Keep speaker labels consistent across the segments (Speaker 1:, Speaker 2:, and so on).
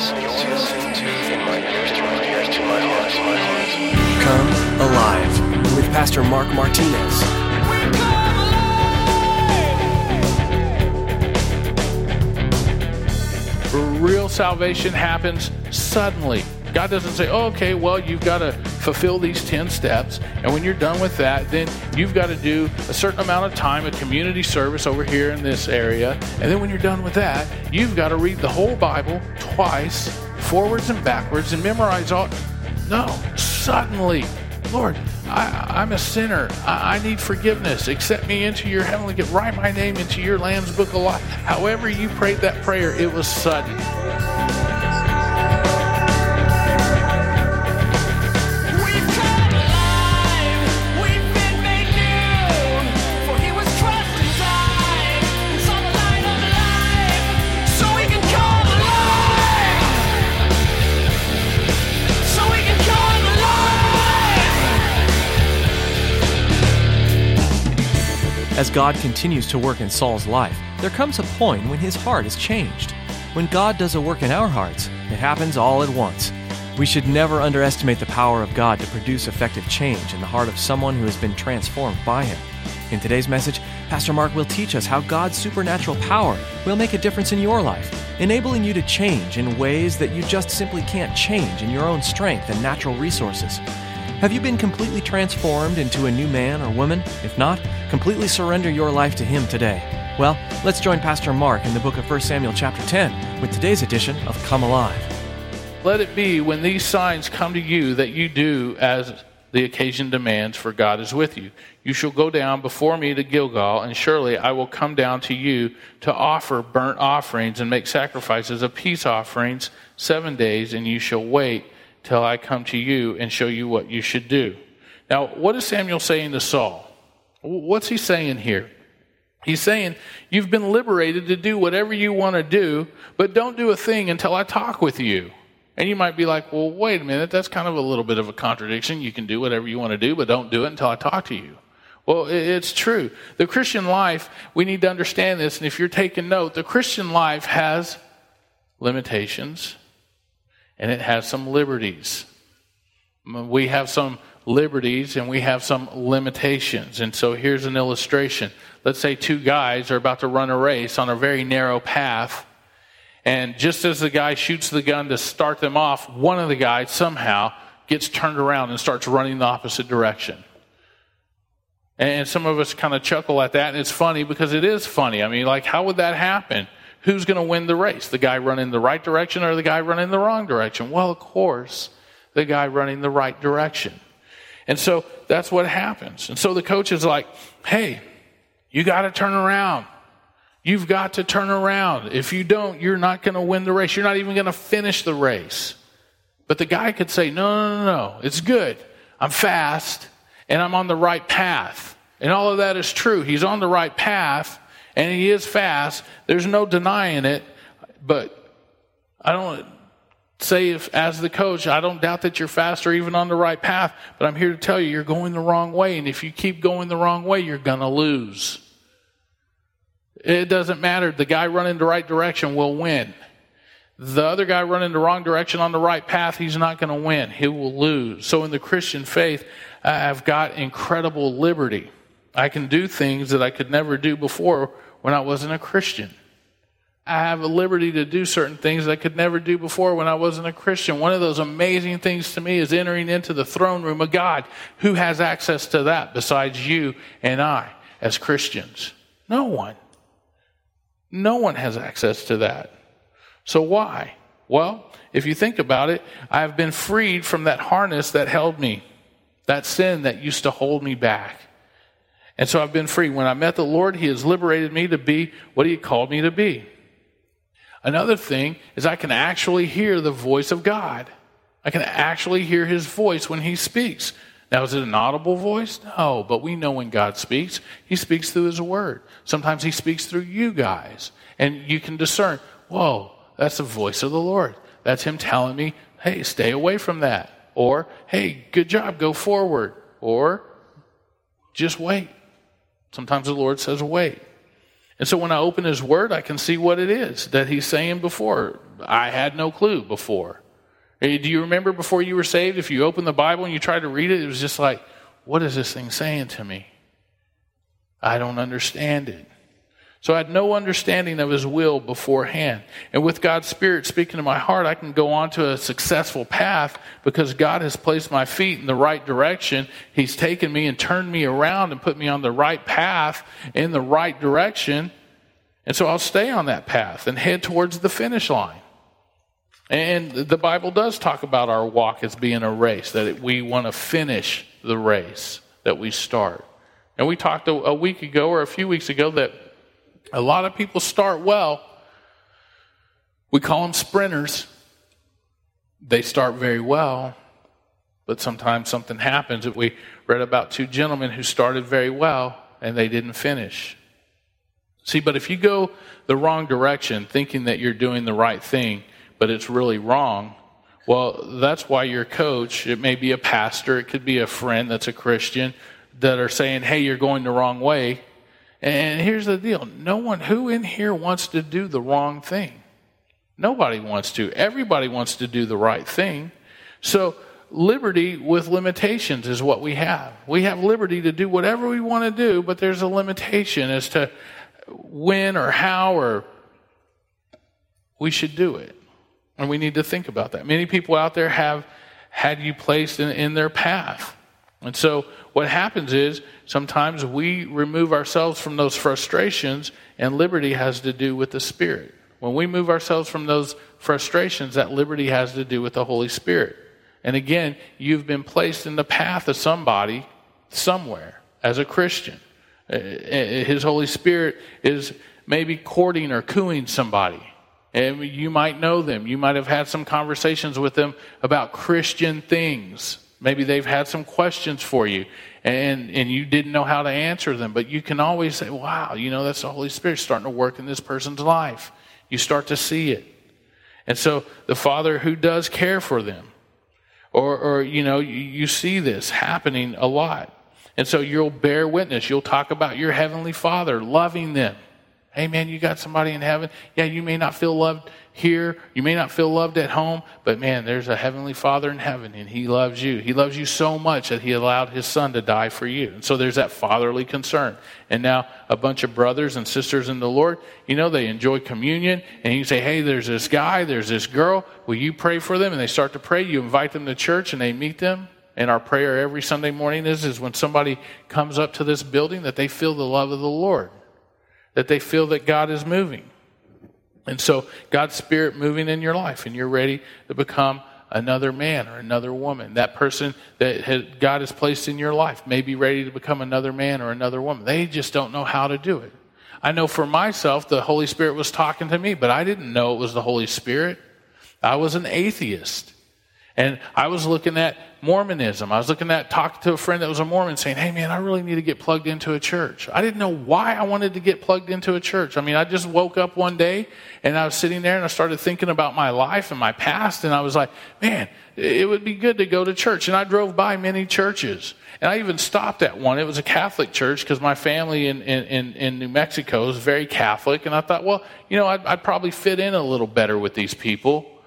Speaker 1: listening to In My Ears to My Ears to My Heart.
Speaker 2: Come Alive with Pastor Mark Martinez.
Speaker 3: Real salvation happens suddenly. God doesn't say, oh, okay, well, you've got to fulfill these 10 steps. And when you're done with that, then you've got to do a certain amount of time of community service over here in this area. And then when you're done with that, you've got to read the whole Bible twice, forwards and backwards, and memorize all. No, suddenly, Lord, I, I'm a sinner. I, I need forgiveness. Accept me into your heavenly gift. Write my name into your Lamb's book of life. However, you prayed that prayer, it was sudden.
Speaker 2: God continues to work in Saul's life, there comes a point when his heart is changed. When God does a work in our hearts, it happens all at once. We should never underestimate the power of God to produce effective change in the heart of someone who has been transformed by Him. In today's message, Pastor Mark will teach us how God's supernatural power will make a difference in your life, enabling you to change in ways that you just simply can't change in your own strength and natural resources. Have you been completely transformed into a new man or woman? If not, completely surrender your life to Him today. Well, let's join Pastor Mark in the book of 1 Samuel chapter 10 with today's edition of Come Alive.
Speaker 3: Let it be when these signs come to you that you do as the occasion demands, for God is with you. You shall go down before me to Gilgal, and surely I will come down to you to offer burnt offerings and make sacrifices of peace offerings seven days, and you shall wait till I come to you and show you what you should do. Now, what is Samuel saying to Saul? What's he saying here? He's saying, You've been liberated to do whatever you want to do, but don't do a thing until I talk with you. And you might be like, Well, wait a minute, that's kind of a little bit of a contradiction. You can do whatever you want to do, but don't do it until I talk to you. Well, it's true. The Christian life, we need to understand this. And if you're taking note, the Christian life has limitations and it has some liberties. We have some liberties and we have some limitations. And so here's an illustration. Let's say two guys are about to run a race on a very narrow path. And just as the guy shoots the gun to start them off, one of the guys somehow gets turned around and starts running the opposite direction. And some of us kind of chuckle at that, and it's funny because it is funny. I mean, like, how would that happen? Who's going to win the race? The guy running the right direction or the guy running the wrong direction? Well, of course, the guy running the right direction. And so that's what happens. And so the coach is like, hey, you got to turn around. You've got to turn around. If you don't, you're not going to win the race. You're not even going to finish the race. But the guy could say, no, no, no, no. It's good. I'm fast and I'm on the right path. And all of that is true. He's on the right path and he is fast. There's no denying it. But I don't say if as the coach, I don't doubt that you're fast or even on the right path, but I'm here to tell you you're going the wrong way. And if you keep going the wrong way, you're going to lose. It doesn't matter. The guy running the right direction will win. The other guy running the wrong direction on the right path, he's not going to win. He will lose. So in the Christian faith, I've got incredible liberty. I can do things that I could never do before when I wasn't a Christian. I have a liberty to do certain things that I could never do before when I wasn't a Christian. One of those amazing things to me is entering into the throne room of God. Who has access to that besides you and I as Christians? No one. No one has access to that. So why? Well, if you think about it, I have been freed from that harness that held me, that sin that used to hold me back. And so I've been free. When I met the Lord, He has liberated me to be what He called me to be. Another thing is I can actually hear the voice of God. I can actually hear His voice when He speaks. Now, is it an audible voice? No, but we know when God speaks, He speaks through His Word. Sometimes He speaks through you guys. And you can discern, whoa, that's the voice of the Lord. That's Him telling me, hey, stay away from that. Or, hey, good job, go forward. Or, just wait. Sometimes the Lord says, wait. And so when I open his word, I can see what it is that he's saying before. I had no clue before. Do you remember before you were saved, if you opened the Bible and you tried to read it, it was just like, what is this thing saying to me? I don't understand it. So I had no understanding of his will beforehand. And with God's Spirit speaking to my heart, I can go on to a successful path because God has placed my feet in the right direction. He's taken me and turned me around and put me on the right path in the right direction. And so I'll stay on that path and head towards the finish line. And the Bible does talk about our walk as being a race, that we want to finish the race that we start. And we talked a, a week ago or a few weeks ago that a lot of people start well. We call them sprinters. They start very well, but sometimes something happens. We read about two gentlemen who started very well and they didn't finish. See, but if you go the wrong direction, thinking that you're doing the right thing, but it's really wrong, well, that's why your coach, it may be a pastor, it could be a friend that's a Christian, that are saying, hey, you're going the wrong way. And here's the deal no one, who in here wants to do the wrong thing? Nobody wants to. Everybody wants to do the right thing. So, liberty with limitations is what we have. We have liberty to do whatever we want to do, but there's a limitation as to when or how or we should do it. And we need to think about that. Many people out there have had you placed in, in their path. And so what happens is sometimes we remove ourselves from those frustrations, and liberty has to do with the Spirit. When we move ourselves from those frustrations, that liberty has to do with the Holy Spirit. And again, you've been placed in the path of somebody somewhere as a Christian. Uh, uh, His Holy Spirit is maybe courting or cooing somebody. And you might know them. You might have had some conversations with them about Christian things. Maybe they've had some questions for you and, and you didn't know how to answer them, but you can always say, wow, you know, that's the Holy Spirit starting to work in this person's life. You start to see it. And so the Father who does care for them, or, or you know, you, you see this happening a lot. And so you'll bear witness. You'll talk about your Heavenly Father loving them. Hey man, you got somebody in heaven. Yeah, you may not feel loved here. You may not feel loved at home, but man, there's a heavenly Father in heaven and he loves you. He loves you so much that he allowed his son to die for you. And so there's that fatherly concern. And now a bunch of brothers and sisters in the Lord, you know, they enjoy communion and you say, Hey, there's this guy, there's this girl. Will you pray for them? And they start to pray. You invite them to church and they meet them. And our prayer every Sunday morning is, is when somebody comes up to this building that they feel the love of the Lord that they feel that God is moving. And so God's Spirit moving in your life, and you're ready to become another man or another woman. That person that has, God has placed in your life may be ready to become another man or another woman. They just don't know how to do it. I know for myself, the Holy Spirit was talking to me, but I didn't know it was the Holy Spirit. I was an atheist. And I was looking at Mormonism. I was looking at talking to a friend that was a Mormon saying, Hey man, I really need to get plugged into a church. I didn't know why I wanted to get plugged into a church. I mean, I just woke up one day and I was sitting there and I started thinking about my life and my past and I was like, man, it would be good to go to church. And I drove by many churches. And I even stopped at one. It was a Catholic church because my family in, in, in, New Mexico is very Catholic. And I thought, well, you know, I'd, I'd probably fit in a little better with these people.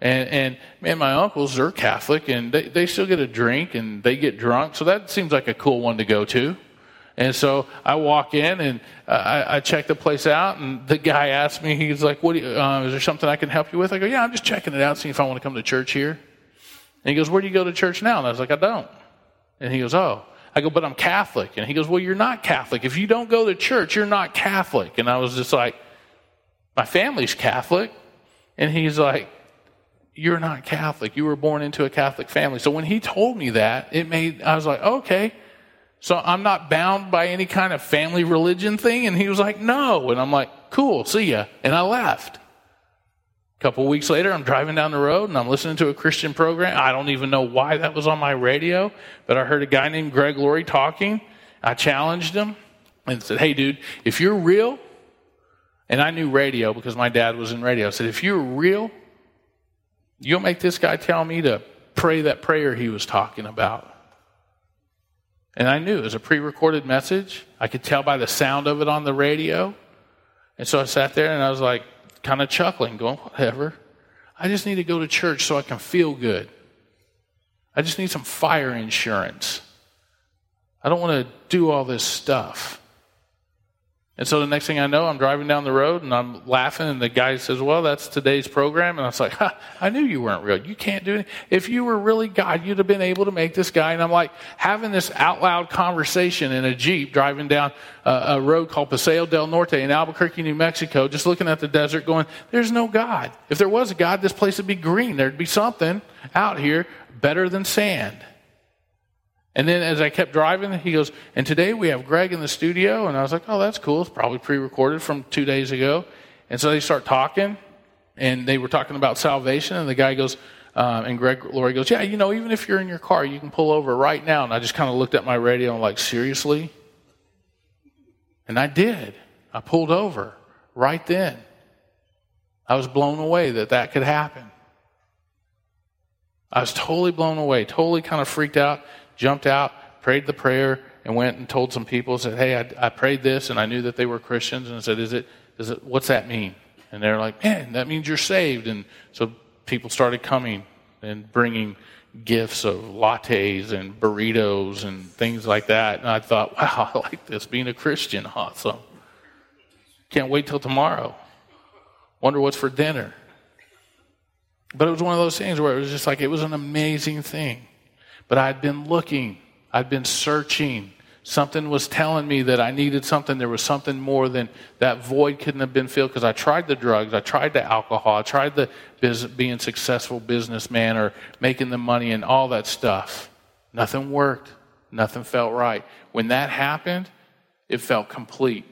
Speaker 3: And, and man, my uncles are Catholic and they, they still get a drink and they get drunk. So that seems like a cool one to go to. And so I walk in and uh, I, I check the place out, and the guy asked me, he's like, "What? You, uh, is there something I can help you with?" I go, "Yeah, I'm just checking it out, seeing if I want to come to church here." And he goes, "Where do you go to church now?" And I was like, "I don't." And he goes, "Oh." I go, "But I'm Catholic." And he goes, "Well, you're not Catholic. If you don't go to church, you're not Catholic." And I was just like, "My family's Catholic," and he's like, you're not Catholic. You were born into a Catholic family. So when he told me that, it made, I was like, okay. So I'm not bound by any kind of family religion thing. And he was like, no. And I'm like, cool, see ya. And I left. A couple weeks later, I'm driving down the road and I'm listening to a Christian program. I don't even know why that was on my radio, but I heard a guy named Greg Laurie talking. I challenged him and said, hey, dude, if you're real, and I knew radio because my dad was in radio. I said, if you're real, You'll make this guy tell me to pray that prayer he was talking about. And I knew it was a pre recorded message. I could tell by the sound of it on the radio. And so I sat there and I was like, kind of chuckling, going, whatever. I just need to go to church so I can feel good. I just need some fire insurance. I don't want to do all this stuff. And so the next thing I know, I'm driving down the road and I'm laughing, and the guy says, Well, that's today's program. And I was like, I knew you weren't real. You can't do it. If you were really God, you'd have been able to make this guy. And I'm like having this out loud conversation in a Jeep driving down a, a road called Paseo del Norte in Albuquerque, New Mexico, just looking at the desert, going, There's no God. If there was a God, this place would be green. There'd be something out here better than sand. And then as I kept driving, he goes, and today we have Greg in the studio. And I was like, oh, that's cool. It's probably pre recorded from two days ago. And so they start talking, and they were talking about salvation. And the guy goes, um, and Greg Laurie goes, yeah, you know, even if you're in your car, you can pull over right now. And I just kind of looked at my radio and like, seriously? And I did. I pulled over right then. I was blown away that that could happen. I was totally blown away, totally kind of freaked out jumped out, prayed the prayer, and went and told some people, said, Hey, I, I prayed this, and I knew that they were Christians, and I said, Is it, is it, what's that mean? And they're like, Man, that means you're saved. And so people started coming and bringing gifts of lattes and burritos and things like that. And I thought, wow, I like this being a Christian. Awesome. Can't wait till tomorrow. Wonder what's for dinner. But it was one of those things where it was just like, it was an amazing thing. But I'd been looking, I'd been searching. Something was telling me that I needed something. There was something more than that void couldn't have been filled because I tried the drugs, I tried the alcohol, I tried the being successful businessman or making the money and all that stuff. Nothing worked. Nothing felt right. When that happened, it felt complete.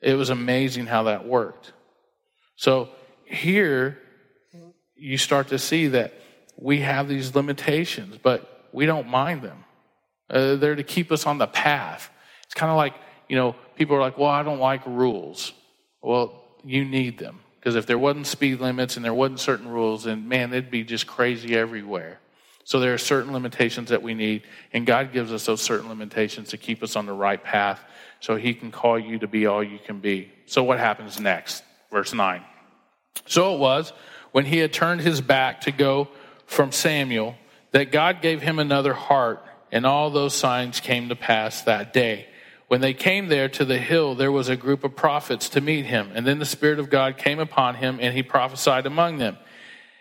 Speaker 3: It was amazing how that worked. So here, you start to see that we have these limitations, but we don't mind them. Uh, they're to keep us on the path. It's kind of like, you know, people are like, well, I don't like rules. Well, you need them. Because if there wasn't speed limits and there wasn't certain rules, then man, it'd be just crazy everywhere. So there are certain limitations that we need, and God gives us those certain limitations to keep us on the right path so He can call you to be all you can be. So what happens next? Verse 9. So it was when he had turned his back to go from Samuel that God gave him another heart, and all those signs came to pass that day. When they came there to the hill, there was a group of prophets to meet him, and then the Spirit of God came upon him, and he prophesied among them.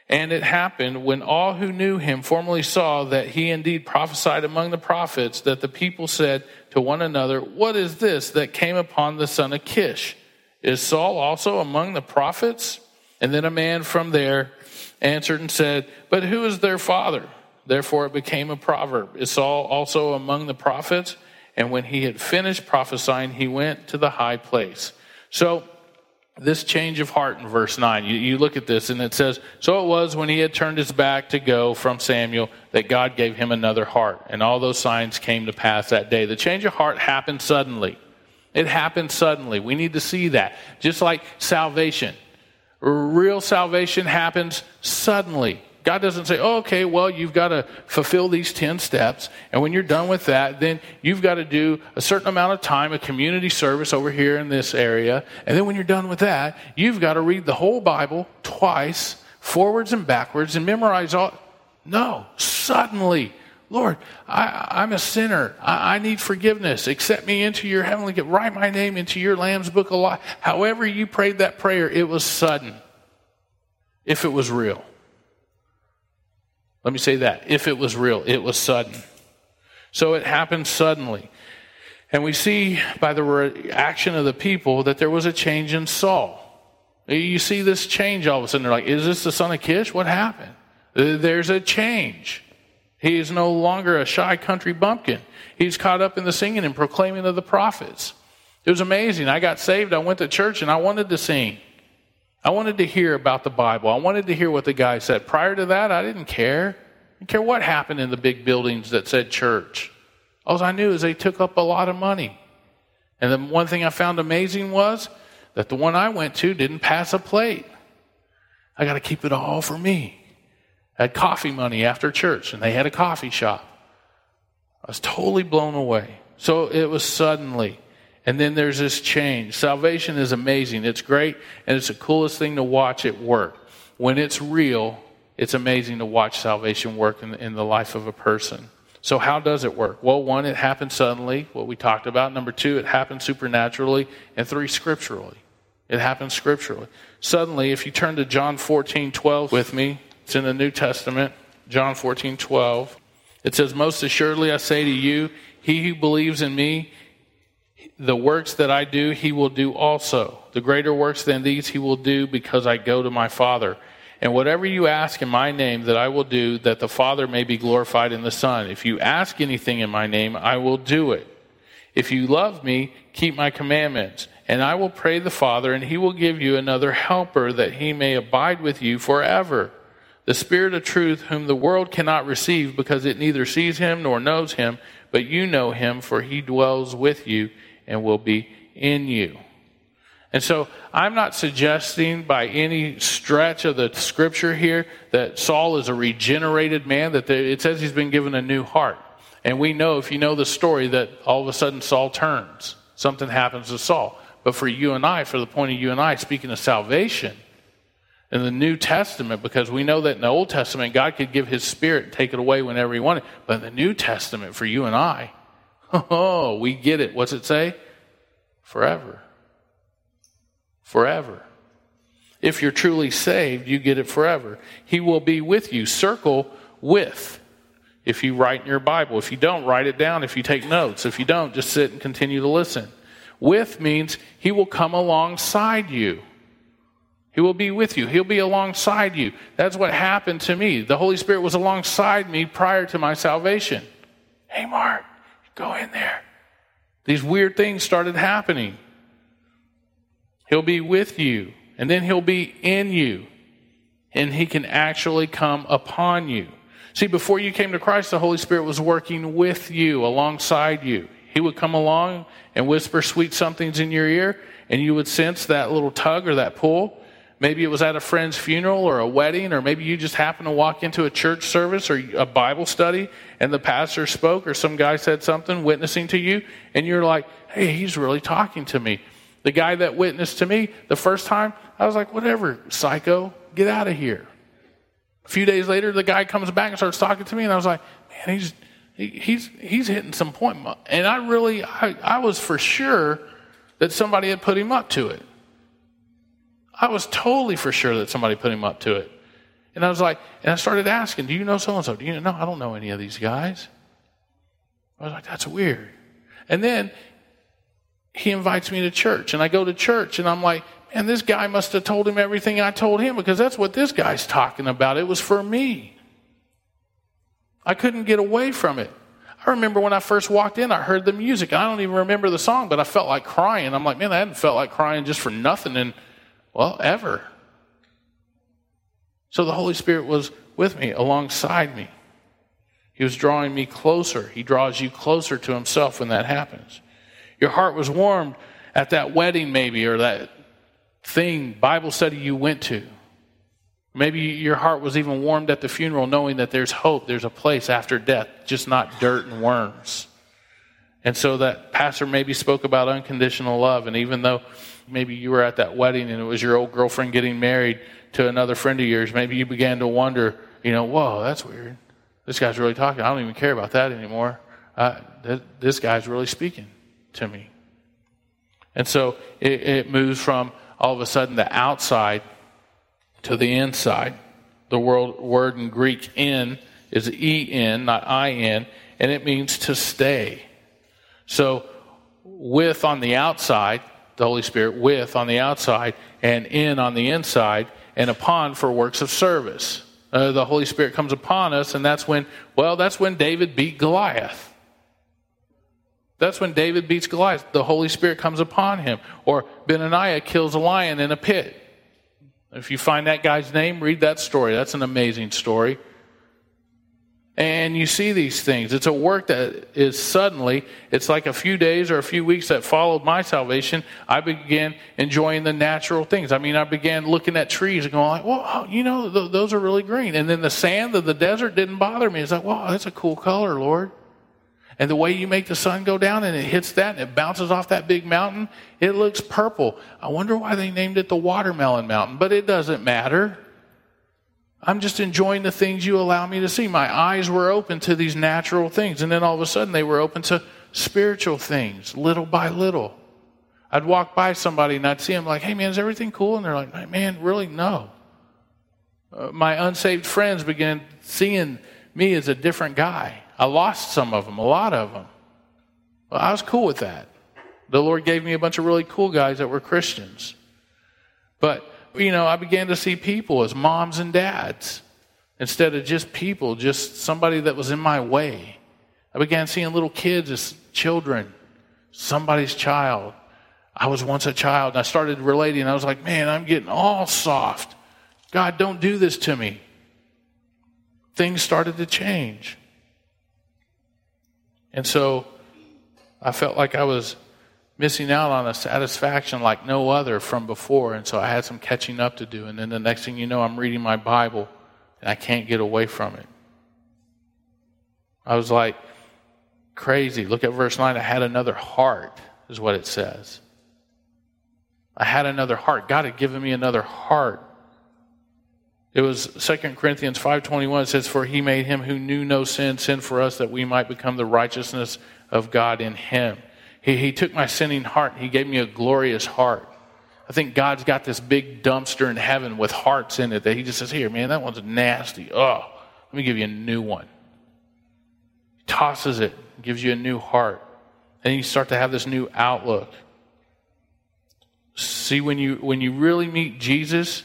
Speaker 3: And it happened when all who knew him formerly saw that he indeed prophesied among the prophets, that the people said to one another, What is this that came upon the son of Kish? Is Saul also among the prophets? And then a man from there answered and said, But who is their father? Therefore it became a proverb. It's also among the prophets? And when he had finished prophesying, he went to the high place. So, this change of heart in verse 9, you, you, look at this and it says, So it was when he had turned his back to go from Samuel that God gave him another heart. And all those signs came to pass that day. The change of heart happened suddenly. It happened suddenly. We need to see that. Just like salvation. Real salvation happens suddenly. God doesn't say, oh, okay, well, you've got to fulfill these 10 steps. And when you're done with that, then you've got to do a certain amount of time, a community service over here in this area. And then when you're done with that, you've got to read the whole Bible twice, forwards and backwards, and memorize all. No, suddenly. Lord, I, am a sinner. I, I, need forgiveness. Accept me into your heavenly. Write my name into your Lamb's book of life. However, you prayed that prayer, it was sudden. If it was real. Let me say that. If it was real, it was sudden. So it happened suddenly. And we see by the reaction of the people that there was a change in Saul. You see this change all of a sudden. They're like, is this the son of Kish? What happened? There's a change. He is no longer a shy country bumpkin. He's caught up in the singing and proclaiming of the prophets. It was amazing. I got saved. I went to church and I wanted to sing. I wanted to hear about the Bible. I wanted to hear what the guy said. Prior to that, I didn't care. I didn't care what happened in the big buildings that said church. All I knew is they took up a lot of money. And the one thing I found amazing was that the one I went to didn't pass a plate. I got to keep it all for me had coffee money after church, and they had a coffee shop. I was totally blown away. So it was suddenly. And then there's this change. Salvation is amazing. It's great, and it's the coolest thing to watch it work. When it's real, it's amazing to watch salvation work in, in the life of a person. So, how does it work? Well, one, it happens suddenly, what we talked about. Number two, it happens supernaturally. And three, scripturally. It happens scripturally. Suddenly, if you turn to John 14, 12 with me, it's in the New Testament, John 14, 12. It says, Most assuredly I say to you, he who believes in me, the works that I do, he will do also. The greater works than these he will do because I go to my Father. And whatever you ask in my name that I will do, that the Father may be glorified in the Son. If you ask anything in my name, I will do it. If you love me, keep my commandments. And I will pray the Father, and he will give you another helper that he may abide with you forever. The Spirit of truth, whom the world cannot receive because it neither sees him nor knows him, but you know him, for he dwells with you and will be in you. And so I'm not suggesting by any stretch of the scripture here that Saul is a regenerated man, that it says he's been given a new heart. And we know, if you know the story, that all of a sudden Saul turns. Something happens to Saul. But for you and I, for the point of you and I, speaking of salvation in the New Testament, because we know that in the Old Testament, God could give his spirit and take it away whenever he wanted. But in the New Testament, for you and I, oh, we get it. What's it say? Forever forever. If you're truly saved, you get it forever. He will be with you. Circle with. If you write in your Bible. If you don't, write it down. If you take notes. If you don't, just sit and continue to listen. With means he will come alongside you. He will be with you. He'll be alongside you. That's what happened to me. The Holy Spirit was alongside me prior to my salvation. Hey, Mark, go in there. These weird things started happening. He'll be with you, and then He'll be in you, and He can actually come upon you. See, before you came to Christ, the Holy Spirit was working with you, alongside you. He would come along and whisper sweet somethings in your ear, and you would sense that little tug or that pull. Maybe it was at a friend's funeral or a wedding, or maybe you just happened to walk into a church service or a Bible study and the pastor spoke or some guy said something witnessing to you, and you're like, hey, he's really talking to me. The guy that witnessed to me the first time, I was like, whatever, psycho, get out of here. A few days later, the guy comes back and starts talking to me, and I was like, man, he's he, he's he's hitting some point. And I really, I, I was for sure that somebody had put him up to it. I was totally for sure that somebody put him up to it. And I was like, and I started asking, do you know so and so? Do you know? I don't know any of these guys. I was like, that's weird. And then he invites me to church, and I go to church, and I'm like, man, this guy must have told him everything I told him because that's what this guy's talking about. It was for me. I couldn't get away from it. I remember when I first walked in, I heard the music. I don't even remember the song, but I felt like crying. I'm like, man, I hadn't felt like crying just for nothing in, well, ever. So the Holy Spirit was with me, alongside me. He was drawing me closer. He draws you closer to Himself when that happens. Your heart was warmed at that wedding, maybe, or that thing, Bible study you went to. Maybe your heart was even warmed at the funeral, knowing that there's hope, there's a place after death, just not dirt and worms. And so that pastor maybe spoke about unconditional love, and even though maybe you were at that wedding and it was your old girlfriend getting married to another friend of yours, maybe you began to wonder, you know, whoa, that's weird. This guy's really talking. I don't even care about that anymore. Uh, th- this guy's really speaking to me. And so it, it moves from all of a sudden the outside to the inside. The word, word in Greek in is en, not in, and it means to stay. So with on the outside, the Holy Spirit with on the outside, and in on the inside, and upon for works of service. Uh, the Holy Spirit comes upon us, and that's when, well, that's when David beat Goliath. That's when David beats Goliath. The Holy Spirit comes upon him. Or Benaiah kills a lion in a pit. If you find that guy's name, read that story. That's an amazing story. And you see these things. It's a work that is suddenly, it's like a few days or a few weeks that followed my salvation. I began enjoying the natural things. I mean, I began looking at trees and going like, well, oh, you know, th- those are really green. And then the sand of the desert didn't bother me. It's like, wow, that's a cool color, Lord. And the way you make the sun go down and it hits that and it bounces off that big mountain, it looks purple. I wonder why they named it the Watermelon Mountain, but it doesn't matter. I'm just enjoying the things you allow me to see. My eyes were open to these natural things, and then all of a sudden they were open to spiritual things, little by little. I'd walk by somebody and I'd see them like, hey man, is everything cool? And they're like, man, really? No. Uh, my unsaved friends began seeing me as a different guy. I lost some of them, a lot of them. Well, I was cool with that. The Lord gave me a bunch of really cool guys that were Christians. But, you know, I began to see people as moms and dads instead of just people, just somebody that was in my way. I began seeing little kids as children, somebody's child. I was once a child and I started relating. I was like, man, I'm getting all soft. God, don't do this to me. Things started to change. And so I felt like I was missing out on a satisfaction like no other from before. And so I had some catching up to do. And then the next thing you know, I'm reading my Bible and I can't get away from it. I was like crazy. Look at verse 9. I had another heart, is what it says. I had another heart. God had given me another heart. It was 2 Corinthians 5.21. It says, For he made him who knew no sin, sin for us, that we might become the righteousness of God in him. He, he took my sinning heart. He gave me a glorious heart. I think God's got this big dumpster in heaven with hearts in it that he just says, Here, man, that one's nasty. Oh, let me give you a new one. He tosses it, gives you a new heart. And you start to have this new outlook. See, when you, when you really meet Jesus,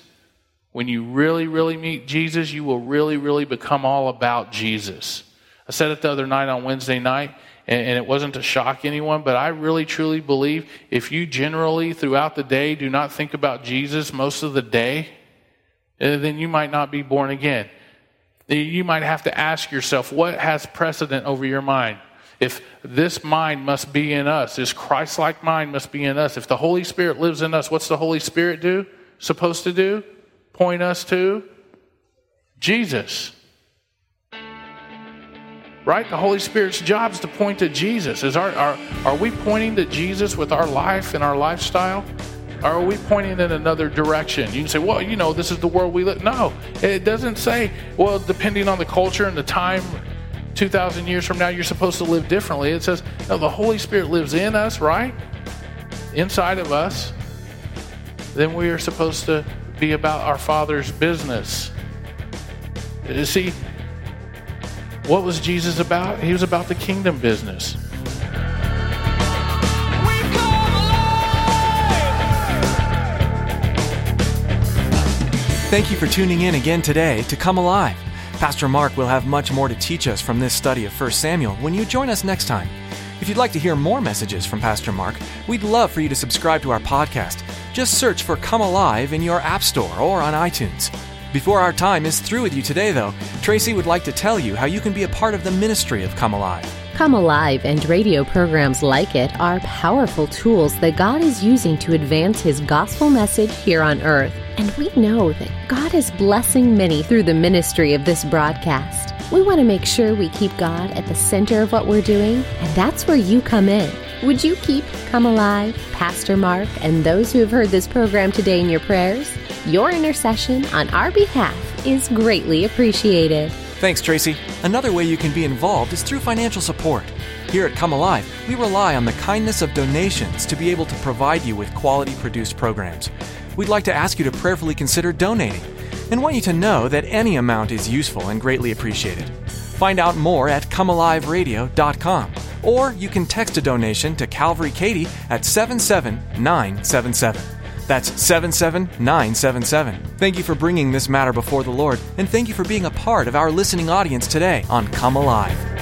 Speaker 3: when you really, really meet Jesus, you will really, really become all about Jesus. I said it the other night on Wednesday night, and, and, it wasn't to shock anyone, but I really, truly believe if you generally, throughout the day, do not think about Jesus most of the day, eh, then you might not be born again. You might have to ask yourself, what has precedent over your mind? If this mind must be in us, this Christ like mind must be in us. If the Holy Spirit lives in us, what's the Holy Spirit do? Supposed to do? Point us to Jesus. Right? The Holy Spirit's job is to point to Jesus. Is our, our, are we pointing to Jesus with our life and our lifestyle? Or are we pointing in another direction? You can say, well, you know, this is the world we live. No, it doesn't say, well, depending on the culture and the time 2,000 years from now, you're supposed to live differently. It says, no, the Holy Spirit lives in us, right? Inside of us. Then we are supposed to be about our Father's business. You see, what was Jesus about? He was about the kingdom business.
Speaker 4: We've come alive.
Speaker 2: Thank you for tuning in again today to Come Alive. Pastor Mark will have much more to teach us from this study of 1 Samuel when you join us next time. If you'd like to hear more messages from Pastor Mark, we'd love for you to subscribe to our podcast. Just search for Come Alive in your App Store or on iTunes. Before our time is through with you today, though, Tracy would like to tell you how you can be a part of the ministry of Come Alive.
Speaker 5: Come Alive and radio programs like it are powerful tools that God is using to advance His gospel message here on earth. And we know that God is blessing many through the ministry of this broadcast. We want to make sure we keep God at the center of what we're doing, and that's where you come in. Would you keep Come Alive, Pastor Mark, and those who have heard this program today in your prayers? Your intercession on our behalf is greatly appreciated.
Speaker 2: Thanks, Tracy. Another way you can be involved is through financial support. Here at Come Alive, we rely on the kindness of donations to be able to provide you with quality produced programs. We'd like to ask you to prayerfully consider donating and want you to know that any amount is useful and greatly appreciated. Find out more at comealiveradio.com or you can text a donation to Calvary Katie at 77977. That's 77977. Thank you for bringing this matter before the Lord, and thank you for being a part of our listening audience today on Come Alive.